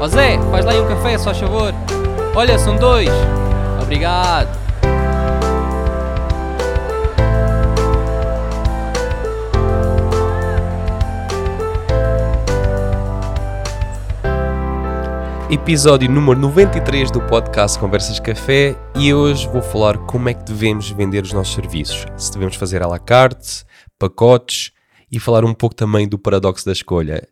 Ó Zé, faz lá aí um café, só favor. Olha, são dois. Obrigado. Episódio número 93 do podcast Conversas Café e hoje vou falar como é que devemos vender os nossos serviços. Se devemos fazer à la carte, pacotes e falar um pouco também do paradoxo da escolha.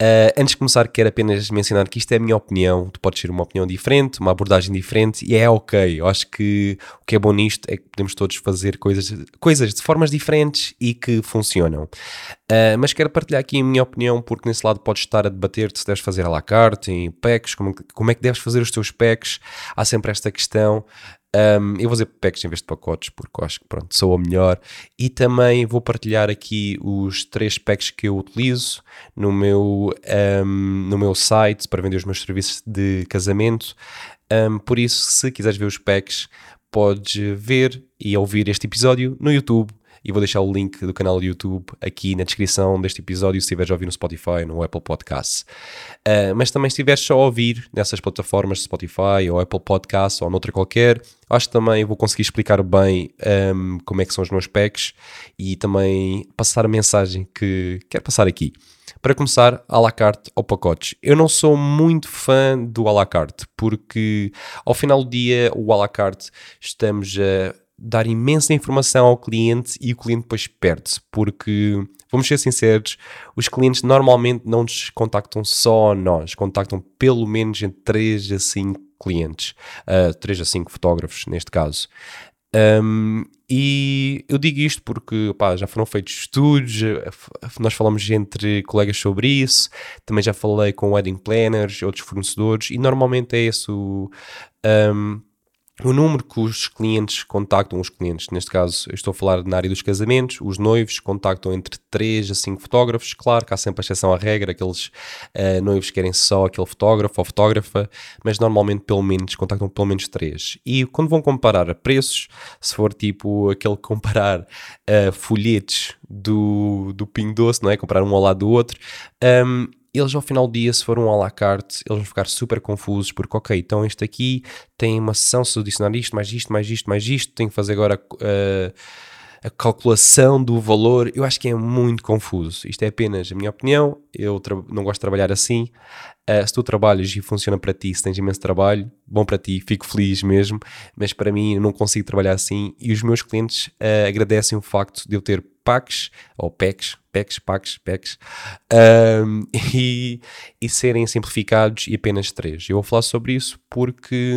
Uh, antes de começar, quero apenas mencionar que isto é a minha opinião. Tu podes ter uma opinião diferente, uma abordagem diferente e é ok. Eu acho que o que é bom nisto é que podemos todos fazer coisas, coisas de formas diferentes e que funcionam. Uh, mas quero partilhar aqui a minha opinião, porque nesse lado podes estar a debater se deves fazer à la carte, em packs, como, como é que deves fazer os teus packs. Há sempre esta questão. Um, eu vou fazer packs em vez de pacotes, porque acho que pronto, sou a melhor. E também vou partilhar aqui os três packs que eu utilizo no meu, um, no meu site para vender os meus serviços de casamento. Um, por isso, se quiseres ver os packs, podes ver e ouvir este episódio no YouTube e vou deixar o link do canal do YouTube aqui na descrição deste episódio se estiveres a ouvir no Spotify, no Apple Podcasts. Uh, mas também se estiveres só a ouvir nessas plataformas Spotify ou Apple Podcasts ou noutra qualquer, acho que também vou conseguir explicar bem um, como é que são os meus packs e também passar a mensagem que quero passar aqui. Para começar, à la carte ou pacotes. Eu não sou muito fã do à la carte, porque ao final do dia, o à la carte estamos a dar imensa informação ao cliente e o cliente depois perde-se, porque, vamos ser sinceros, os clientes normalmente não nos contactam só a nós, contactam pelo menos entre 3 a 5 clientes, uh, ah, 3 a 5 fotógrafos neste caso. Um, e eu digo isto porque já foram feitos estudos, nós falamos entre colegas sobre isso, também já falei com wedding planners, outros fornecedores, e normalmente é esse o. Um, o número que os clientes contactam, os clientes, neste caso eu estou a falar na área dos casamentos, os noivos contactam entre 3 a 5 fotógrafos, claro que há sempre a exceção à regra, aqueles uh, noivos querem só aquele fotógrafo ou fotógrafa, mas normalmente pelo menos contactam pelo menos 3. E quando vão comparar preços, se for tipo aquele comparar uh, folhetos do, do Ping Doce, não é? Comparar um ao lado do outro, um, eles ao final do dia, se for um à la carte, eles vão ficar super confusos, porque ok, então este aqui tem uma sessão, se adicionar isto, mais isto, mais isto, mais isto, tenho que fazer agora uh, a calculação do valor, eu acho que é muito confuso. Isto é apenas a minha opinião, eu não gosto de trabalhar assim. Uh, se tu trabalhas e funciona para ti, se tens imenso trabalho, bom para ti, fico feliz mesmo, mas para mim eu não consigo trabalhar assim e os meus clientes uh, agradecem o facto de eu ter packs, ou packs, packs, packs, packs, um, e, e serem simplificados e apenas três. Eu vou falar sobre isso porque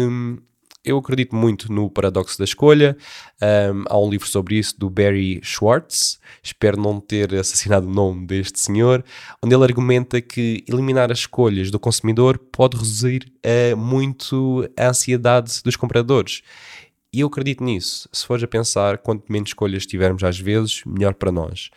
eu acredito muito no paradoxo da escolha. Um, há um livro sobre isso do Barry Schwartz, espero não ter assassinado o nome deste senhor, onde ele argumenta que eliminar as escolhas do consumidor pode reduzir uh, muito a ansiedade dos compradores. E eu acredito nisso. Se fores a pensar, quanto menos escolhas tivermos às vezes, melhor para nós.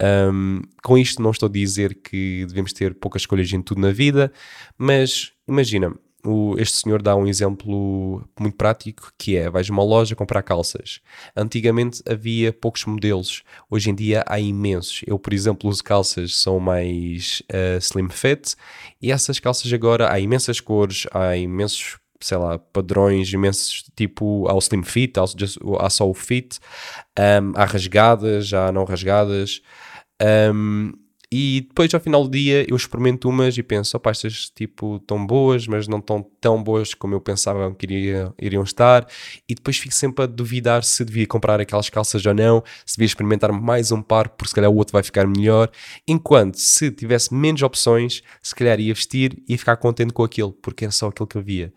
Um, com isto não estou a dizer que devemos ter poucas escolhas em tudo na vida, mas imagina, o, este senhor dá um exemplo muito prático que é, vais a uma loja comprar calças. Antigamente havia poucos modelos, hoje em dia há imensos. Eu, por exemplo, uso calças são mais uh, slim fit e essas calças agora há imensas cores, há imensos sei lá, padrões imensos, tipo ao slim fit, ao, há só o fit, um, há rasgadas, há não rasgadas, um, e depois ao final do dia eu experimento umas e penso, opá, estas tipo tão boas, mas não tão tão boas como eu pensava que iria, iriam estar, e depois fico sempre a duvidar se devia comprar aquelas calças ou não, se devia experimentar mais um par, porque se calhar o outro vai ficar melhor, enquanto se tivesse menos opções, se calhar ia vestir e ficar contente com aquilo, porque é só aquilo que havia.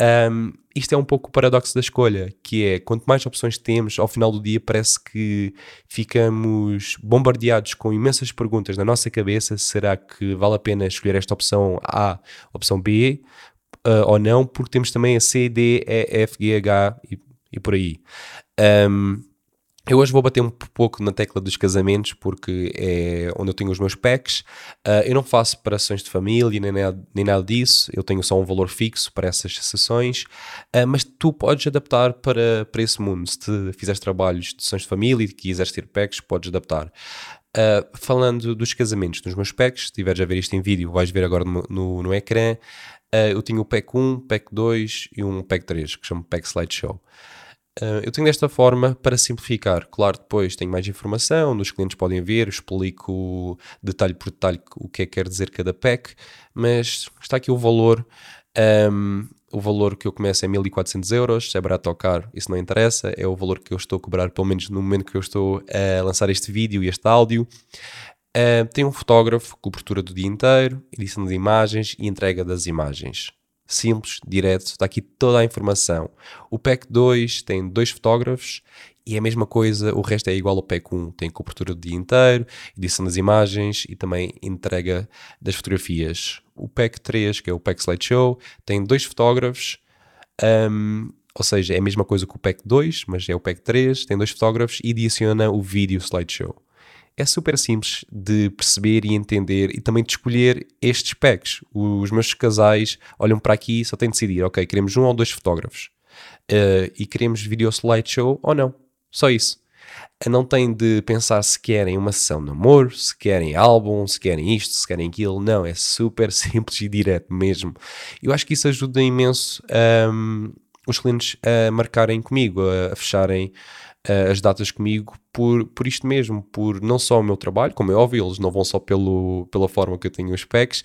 Um, isto é um pouco o paradoxo da escolha, que é quanto mais opções temos, ao final do dia parece que ficamos bombardeados com imensas perguntas na nossa cabeça: será que vale a pena escolher esta opção A, opção B uh, ou não? Porque temos também a C, D, E, F, G, H e, e por aí. Um, eu hoje vou bater um pouco na tecla dos casamentos porque é onde eu tenho os meus packs. Uh, eu não faço separações de família nem nada, nem nada disso, eu tenho só um valor fixo para essas sessões, uh, mas tu podes adaptar para, para esse mundo. Se fizeres trabalhos de sessões de família e quiseres ter packs, podes adaptar. Uh, falando dos casamentos dos meus packs, se estiveres a ver isto em vídeo, vais ver agora no, no, no ecrã. Eu tinha o pack 1, pack 2 e um pack 3, que chamo pack slideshow. Uh, eu tenho desta forma para simplificar. Claro, depois tenho mais informação, os clientes podem ver, explico detalhe por detalhe o que é que quer dizer cada pack, mas está aqui o valor. Um, o valor que eu começo é 1400 euros, se é barato ou caro, isso não interessa, é o valor que eu estou a cobrar, pelo menos no momento que eu estou a lançar este vídeo e este áudio. Uh, tem um fotógrafo, cobertura do dia inteiro, edição de imagens e entrega das imagens simples, direto, está aqui toda a informação. O PEC 2 tem dois fotógrafos e é a mesma coisa, o resto é igual ao PEC 1, tem cobertura do dia inteiro, edição das imagens e também entrega das fotografias. O PEC 3, que é o PEC Slideshow, tem dois fotógrafos, um, ou seja, é a mesma coisa que o PEC 2, mas é o PEC 3, tem dois fotógrafos e adiciona o vídeo slideshow é super simples de perceber e entender e também de escolher estes packs. Os meus casais olham para aqui e só têm de decidir, ok, queremos um ou dois fotógrafos uh, e queremos vídeo slideshow ou não. Só isso. Não têm de pensar se querem uma sessão de amor, se querem álbum, se querem isto, se querem aquilo. Não, é super simples e direto mesmo. Eu acho que isso ajuda imenso um, os clientes a marcarem comigo, a, a fecharem uh, as datas comigo por, por isto mesmo, por não só o meu trabalho, como é óbvio, eles não vão só pelo, pela forma que eu tenho os packs,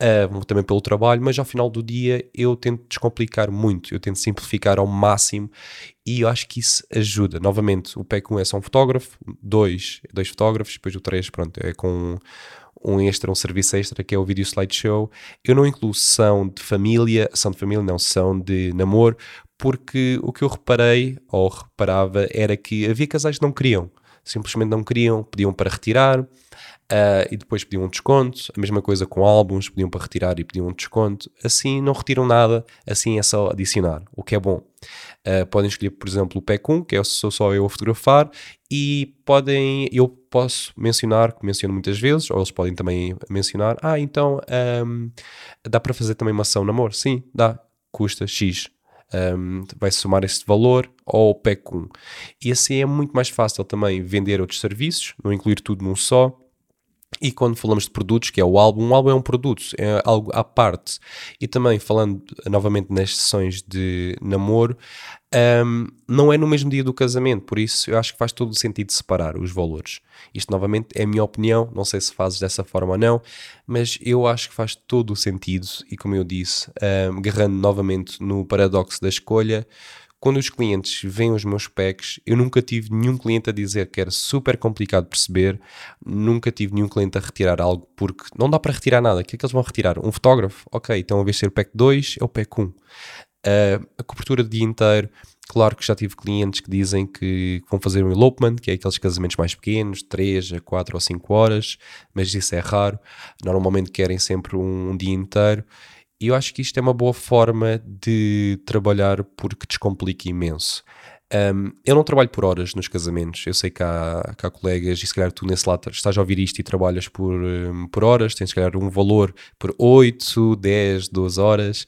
uh, vão também pelo trabalho, mas ao final do dia eu tento descomplicar muito, eu tento simplificar ao máximo e eu acho que isso ajuda. Novamente, o pack 1 é só um fotógrafo, dois, dois fotógrafos, depois o 3, pronto, é com um extra, um serviço extra, que é o vídeo slideshow. Eu não incluo sessão de família, sessão de família não, sessão de namoro, porque o que eu reparei, ou reparava, era que havia casais que não queriam, simplesmente não queriam, pediam para retirar uh, e depois pediam um desconto. A mesma coisa com álbuns, pediam para retirar e pediam um desconto. Assim não retiram nada, assim é só adicionar, o que é bom. Uh, podem escolher, por exemplo, o PEC 1, que é sou só eu a fotografar, e podem, eu posso mencionar, que menciono muitas vezes, ou eles podem também mencionar, ah, então um, dá para fazer também uma ação namoro? Sim, dá, custa X um, vai somar esse valor ao PEC 1. E assim é muito mais fácil também vender outros serviços, não incluir tudo num só. E quando falamos de produtos, que é o álbum, um álbum é um produto, é algo à parte. E também falando novamente nas sessões de namoro, um, não é no mesmo dia do casamento, por isso eu acho que faz todo o sentido separar os valores. Isto novamente é a minha opinião, não sei se fazes dessa forma ou não, mas eu acho que faz todo o sentido e como eu disse, um, agarrando novamente no paradoxo da escolha, quando os clientes veem os meus packs, eu nunca tive nenhum cliente a dizer que era super complicado perceber, nunca tive nenhum cliente a retirar algo, porque não dá para retirar nada. O que é que eles vão retirar? Um fotógrafo? Ok, então a vez de ser o pack 2, é o pack 1. Uh, a cobertura de dia inteiro, claro que já tive clientes que dizem que vão fazer um elopement, que é aqueles casamentos mais pequenos, 3 a 4 ou 5 horas, mas isso é raro. Normalmente querem sempre um, um dia inteiro. E eu acho que isto é uma boa forma de trabalhar porque descomplica imenso. Um, eu não trabalho por horas nos casamentos. Eu sei que há, que há, colegas, e se calhar tu nesse lado estás a ouvir isto e trabalhas por, um, por horas, tens se calhar um valor por 8, 10, 12 horas.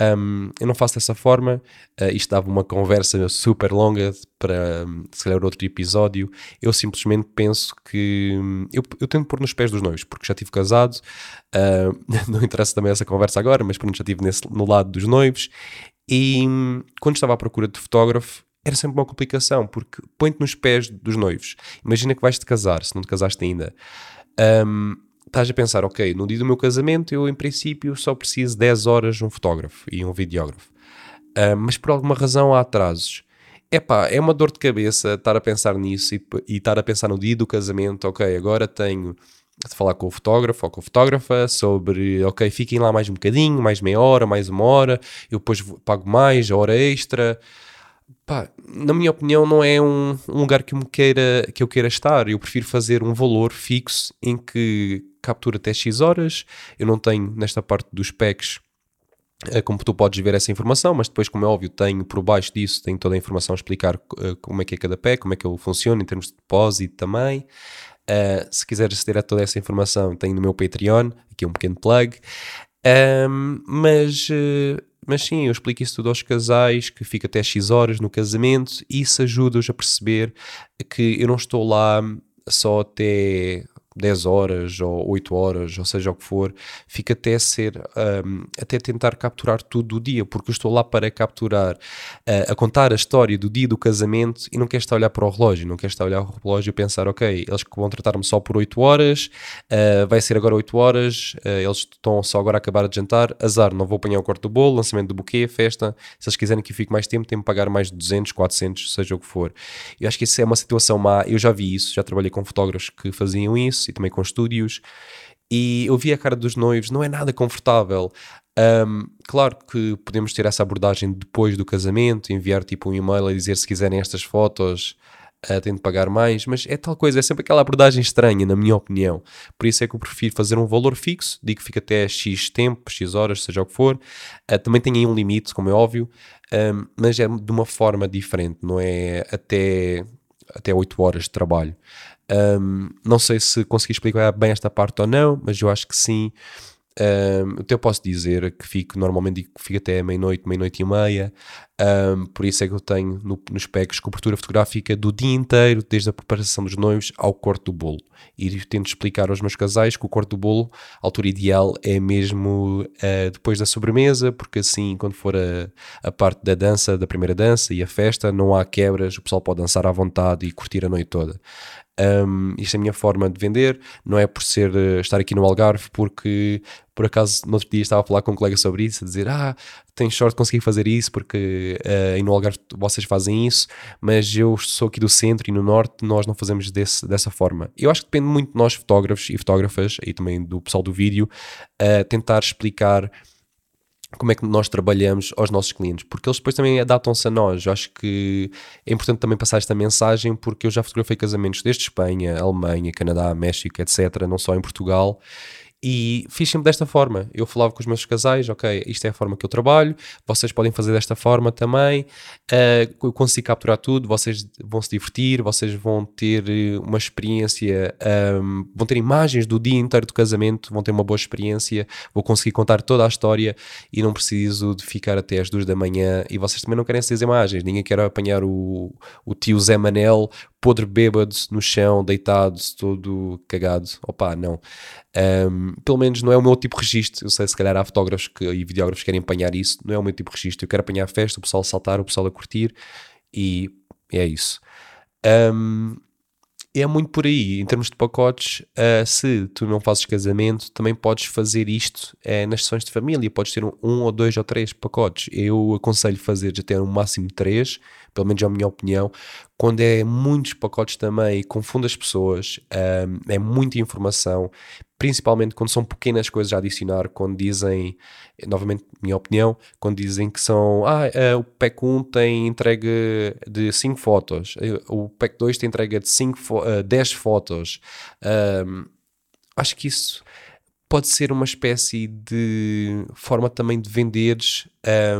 Um, eu não faço dessa forma. Uh, isto dava uma conversa super longa para se calhar outro episódio. Eu simplesmente penso que eu, eu tento pôr nos pés dos noivos, porque já estive casado. Uh, não interessa também essa conversa agora, mas pronto, já estive nesse, no lado dos noivos. E quando estava à procura de fotógrafo, era sempre uma complicação, porque põe-te nos pés dos noivos. Imagina que vais-te casar, se não te casaste ainda. Um, estás a pensar, ok, no dia do meu casamento eu, em princípio, só preciso 10 horas de um fotógrafo e um videógrafo. Um, mas por alguma razão há atrasos. Epá, é uma dor de cabeça estar a pensar nisso e, e estar a pensar no dia do casamento, ok, agora tenho de falar com o fotógrafo ou com a fotógrafa sobre, ok, fiquem lá mais um bocadinho, mais meia hora, mais uma hora, eu depois pago mais, a hora extra pá, na minha opinião, não é um, um, lugar que, me queira, que eu queira estar. Eu prefiro fazer um valor fixo em que captura até X horas. Eu não tenho nesta parte dos packs eh, como tu podes ver essa informação, mas depois, como é óbvio, tenho por baixo disso, tenho toda a informação a explicar uh, como é que é cada pack, como é que ele funciona em termos de depósito também. Uh, se quiseres ter toda essa informação, tenho no meu Patreon, aqui um pequeno plug. Um, mas mas sim, eu explico isso tudo aos casais, que fica até X horas no casamento, e isso ajuda-os a perceber que eu não estou lá só até 10 horas ou 8 horas, ou seja o que for, fica até ser, um, até tentar capturar tudo do dia, porque eu estou lá para capturar, uh, a contar a história do dia do casamento e não quero estar a olhar para o relógio, não quero estar a olhar para o relógio e pensar, ok, eles vão tratar-me só por 8 horas, uh, vai ser agora 8 horas, uh, eles estão só agora a acabar de jantar, azar, não vou apanhar o corte do bolo, lançamento do buquê, festa, se eles quiserem que eu fique mais tempo, tem que pagar mais de 200, 400, seja o que for. Eu acho que isso é uma situação má, eu já vi isso, já trabalhei com fotógrafos que faziam isso, e também com estúdios. E eu vi a cara dos noivos, não é nada confortável. Um, claro que podemos ter essa abordagem depois do casamento, enviar tipo um e-mail a dizer se quiserem estas fotos, uh, têm de pagar mais, mas é tal coisa, é sempre aquela abordagem estranha, na minha opinião. Por isso é que eu prefiro fazer um valor fixo, digo que fica até X tempo, X horas, seja o que for. Uh, também tem aí um limite, como é óbvio, um, mas é de uma forma diferente, não é até, até 8 horas de trabalho. Um, não sei se consegui explicar bem esta parte ou não, mas eu acho que sim. Um, até eu posso dizer que fico, normalmente digo que fico até meia-noite, meia-noite e meia, um, por isso é que eu tenho no, nos packs cobertura fotográfica do dia inteiro, desde a preparação dos noivos ao corte do bolo. E tento explicar aos meus casais que o corte do bolo, a altura ideal é mesmo uh, depois da sobremesa, porque assim, quando for a, a parte da dança, da primeira dança e a festa, não há quebras, o pessoal pode dançar à vontade e curtir a noite toda. Um, isto é a minha forma de vender, não é por ser uh, estar aqui no Algarve, porque por acaso no outro dia estava a falar com um colega sobre isso, a dizer: Ah, tenho sorte de conseguir fazer isso, porque uh, aí no Algarve vocês fazem isso, mas eu sou aqui do centro e no norte nós não fazemos desse, dessa forma. Eu acho que depende muito de nós, fotógrafos e fotógrafas, e também do pessoal do vídeo, uh, tentar explicar como é que nós trabalhamos aos nossos clientes, porque eles depois também adaptam-se a nós. Eu acho que é importante também passar esta mensagem, porque eu já fotografei casamentos desde Espanha, Alemanha, Canadá, México, etc., não só em Portugal, e fiz sempre desta forma. Eu falava com os meus casais, ok, isto é a forma que eu trabalho, vocês podem fazer desta forma também. Uh, eu consigo capturar tudo, vocês vão se divertir, vocês vão ter eh, uma experiência, um, vão ter imagens do dia inteiro do casamento, vão ter uma boa experiência, vou conseguir contar toda a história e não preciso de ficar até às duas da manhã. E vocês também não querem essas imagens, ninguém quer apanhar o, o tio Zé Manel podre bêbado no chão, deitado, todo cagado. Opa, não. Um, pelo menos não é o meu tipo de registro. Eu sei, se calhar há fotógrafos que, e videógrafos que querem apanhar isso. Não é o meu tipo de registro. Eu quero apanhar a festa, o pessoal a saltar, o pessoal a curtir e é isso. Um, é muito por aí. Em termos de pacotes, uh, se tu não fazes casamento, também podes fazer isto uh, nas sessões de família. Podes ter um, um, ou dois ou três pacotes. Eu aconselho fazer até um máximo três, pelo menos é a minha opinião. Quando é muitos pacotes também, confunde as pessoas, um, é muita informação, principalmente quando são pequenas coisas a adicionar, quando dizem, novamente, minha opinião, quando dizem que são, ah, uh, o pack 1 tem entrega de 5 fotos, eh, o pack 2 tem entrega de 5 fo uh, 10 fotos. Um, acho que isso pode ser uma espécie de forma também de venderes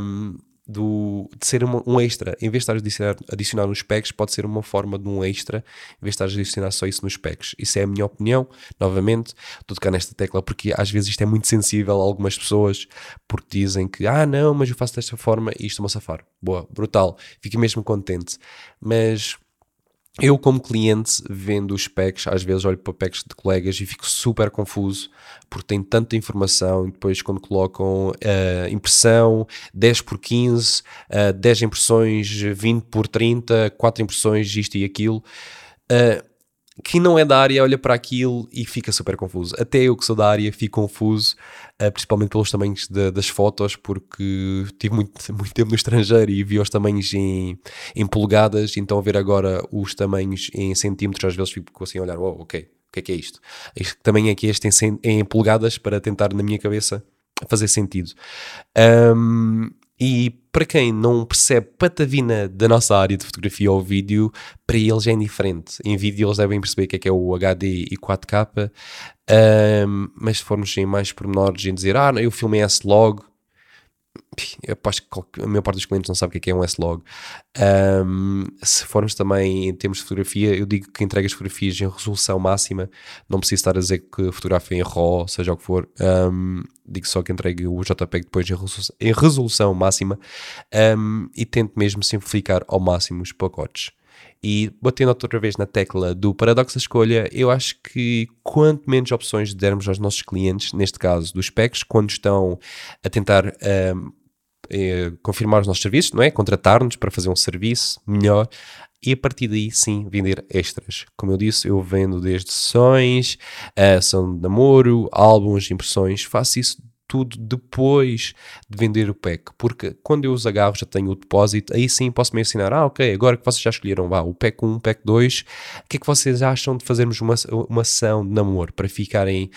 um, do, de ser uma, um extra. Em vez de estar a adicionar, adicionar nos packs, pode ser uma forma de um extra, em vez de estar a adicionar só isso nos packs. Isso é a minha opinião. Novamente, estou a tocar nesta tecla porque às vezes isto é muito sensível a algumas pessoas, porque dizem que, ah, não, mas eu faço desta forma e isto é uma safar. Boa, brutal. Fico mesmo contente. Mas eu, como cliente, vendo os packs, às vezes olho para packs de colegas e fico super confuso porque tem tanta informação. E depois, quando colocam uh, impressão 10 por 15, uh, 10 impressões 20 por 30, 4 impressões, isto e aquilo. Uh, quem não é da área olha para aquilo e fica super confuso. Até eu que sou da área fico confuso, uh, principalmente pelos tamanhos de, das fotos, porque tive muito, muito tempo no estrangeiro e vi os tamanhos em, em polegadas, então ver agora os tamanhos em centímetros, às vezes fico assim a olhar, oh, ok, o que é que é isto? Isto também é que este em, em polegadas para tentar na minha cabeça fazer sentido. Um, e para quem não percebe patavina da nossa área de fotografia ou vídeo, para eles é indiferente. Em vídeo eles devem perceber o que é, que é o HD e 4K, um, mas se formos em mais pormenores em dizer, ah, eu filmei S-Log, eu acho que a maior parte dos clientes não sabe o que é, é um S-Log. Um, se formos também em termos de fotografia, eu digo que entrega as fotografias em resolução máxima, não preciso estar a dizer que fotografa em RAW, seja o que for, um, digo só que entregue o JPEG depois em resolução, em resolução máxima um, e tento mesmo simplificar ao máximo os pacotes. E batendo outra vez na tecla do paradoxo da escolha, eu acho que quanto menos opções dermos aos nossos clientes, neste caso dos PECs, quando estão a tentar um, eh, confirmar os nossos serviços, não é? Contratar-nos para fazer um serviço melhor e a partir daí sim vender extras. Como eu disse, eu vendo desde sessões, ação de namoro, álbuns, impressões, faço isso tudo depois de vender o pack, porque quando eu os agarro já tenho o depósito, aí sim posso me ensinar, ah ok, agora que vocês já escolheram vá, o pack 1, o pack 2, o que é que vocês acham de fazermos uma, uma ação de namoro para ficarem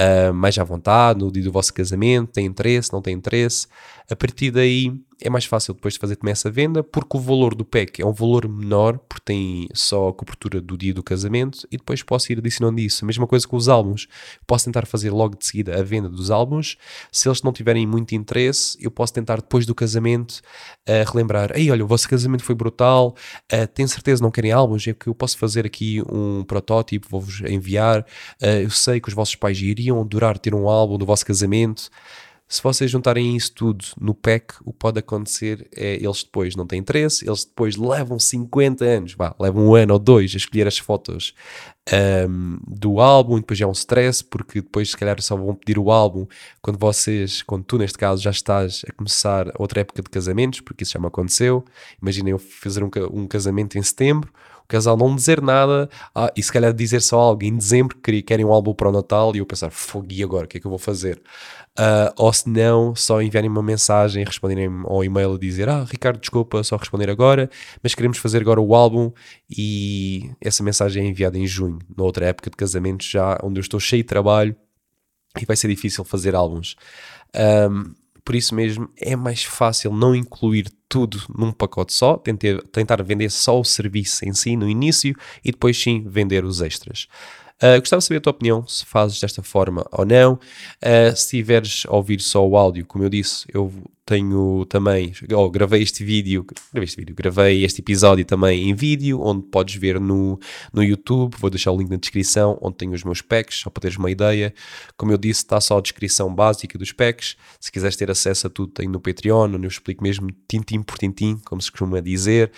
uh, mais à vontade no dia do vosso casamento, tem interesse, não tem interesse, a partir daí é mais fácil depois de fazer também essa venda, porque o valor do pack é um valor menor, porque tem só a cobertura do dia do casamento, e depois posso ir adicionando isso. A mesma coisa com os álbuns. Posso tentar fazer logo de seguida a venda dos álbuns. Se eles não tiverem muito interesse, eu posso tentar depois do casamento uh, relembrar: Ei, olha, o vosso casamento foi brutal, uh, tenho certeza não querem álbuns, é que eu posso fazer aqui um protótipo, vou-vos enviar. Uh, eu sei que os vossos pais iriam adorar ter um álbum do vosso casamento. Se vocês juntarem isso tudo no pack, o que pode acontecer é eles depois não têm interesse, eles depois levam 50 anos, vá, levam um ano ou dois a escolher as fotos um, do álbum e depois já é um stress, porque depois se calhar só vão pedir o álbum quando vocês, quando tu neste caso já estás a começar outra época de casamentos, porque isso já me aconteceu. Imaginem eu fazer um, um casamento em setembro, casal não dizer nada ah, e se calhar dizer só algo em dezembro que querem um álbum para o Natal e eu pensar, fogo, e agora? O que é que eu vou fazer? Uh, ou se não, só enviarem uma mensagem, responderem ao e-mail a dizer: Ah, Ricardo, desculpa, só responder agora, mas queremos fazer agora o álbum. E essa mensagem é enviada em junho, noutra época de casamento, já onde eu estou cheio de trabalho e vai ser difícil fazer álbuns. Um, por isso mesmo, é mais fácil não incluir tudo num pacote só, tentar, vender só o serviço em si no início e depois sim vender os extras. Uh, gostava de saber a tua opinião, se fazes desta forma ou não. Uh, se tiveres a ouvir só o áudio, como eu disse, eu tenho também, oh, gravei este vídeo, gravei este vídeo, gravei este episódio também em vídeo, onde podes ver no, no YouTube, vou deixar o link na descrição, onde tenho os meus packs, só para teres uma ideia. Como eu disse, está só a descrição básica dos packs. Se quiseres ter acesso a tudo, tenho no Patreon, onde eu explico mesmo tintim por tintim, como se costuma dizer.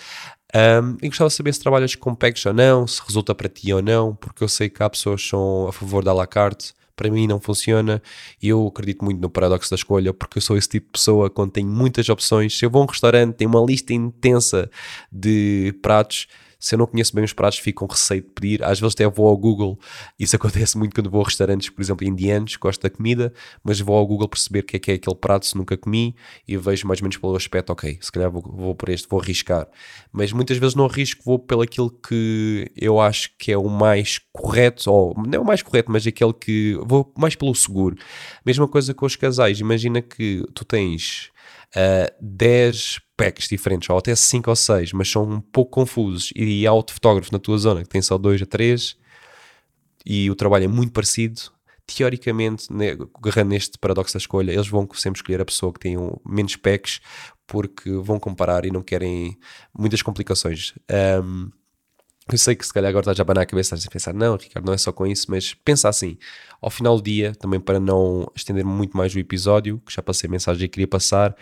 Um, e gostava de saber se trabalhas com packs ou não, se resulta para ti ou não, porque eu sei que há pessoas que são a favor da la carte, para mim não funciona e eu acredito muito no paradoxo da escolha porque eu sou esse tipo de pessoa quando tenho muitas opções. Se eu vou a um restaurante, tem uma lista intensa de pratos se eu não conheço bem os pratos, fico com receio de pedir. Às vezes até vou ao Google, isso acontece muito quando vou a restaurantes, por exemplo, indianos, gosto da comida, mas vou ao Google perceber o que é que é aquele prato se nunca comi e vejo mais ou menos pelo aspecto, ok, se calhar vou, vou por este, vou arriscar. Mas muitas vezes não arrisco, vou pelo aquilo que eu acho que é o mais correto, ou não é o mais correto, mas aquele que vou mais pelo seguro. Mesma coisa com os casais, imagina que tu tens uh, 10 packs diferentes, ou até 5 ou 6, mas são um pouco confusos, e há outro fotógrafo na tua zona que tem só 2 a 3 e o trabalho é muito parecido, teoricamente, né, agarrando neste paradoxo da escolha, eles vão sempre escolher a pessoa que tem um, menos packs porque vão comparar e não querem muitas complicações. Um, eu sei que se calhar agora estás a abanar a cabeça, estás a pensar, não, Ricardo, não é só com isso, mas pensa assim, ao final do dia, também para não estender muito mais o episódio, que já passei a mensagem que queria passar,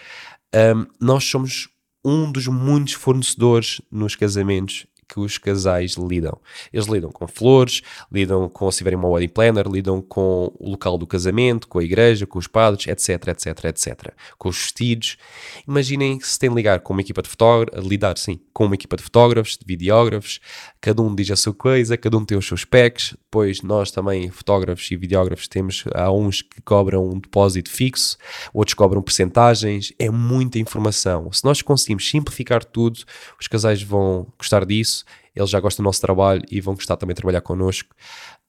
um, nós somos um dos muitos fornecedores nos casamentos que os casais lidam. Eles lidam com flores, lidam com se tiverem uma wedding planner, lidam com o local do casamento, com a igreja, com os padres, etc, etc, etc. Com os vestidos. Imaginem se têm de ligar com uma equipa de fotógrafos, lidar, sim, com uma equipa de fotógrafos, de videógrafos, cada um diz a sua coisa, cada um tem os seus packs, depois nós também, fotógrafos e videógrafos, temos, há uns que cobram um depósito fixo, outros cobram percentagens, é muita informação. Se nós conseguimos simplificar tudo, os casais vão gostar disso, eles já gostam do nosso trabalho e vão gostar também de trabalhar connosco.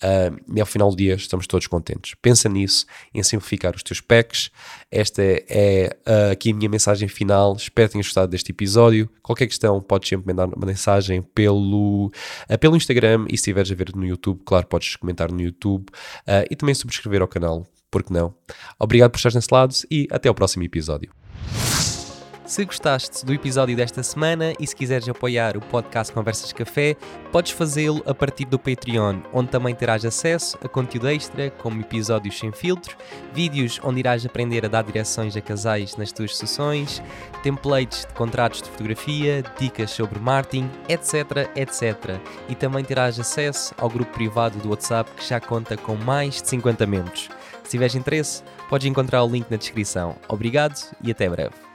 Uh, e ao final do dia estamos todos contentes. Pensa nisso, em simplificar os teus packs. Esta é, uh, aqui a minha mensagem final. Espero que tenhas gostado deste episódio. Qualquer questão, podes sempre mandar uma mensagem pelo, uh, pelo Instagram e se estiveres a ver no YouTube, claro, podes comentar no YouTube e também subscrever ao canal, porque não? Obrigado por estar nesse lado e até ao próximo episódio. Se gostaste do episódio desta semana e se quiseres apoiar o podcast Conversas Café, podes fazê-lo a partir do Patreon, onde também terás acesso a conteúdo extra, como episódios sem filtro, vídeos onde irás aprender a dar direções a casais nas tuas sessões, templates de contratos de fotografia, dicas sobre marketing, etc, etc. E também terás acesso ao grupo privado do WhatsApp que já conta com mais de 50 membros. Se tiveres interesse, podes encontrar o link na descrição. Obrigado e até breve.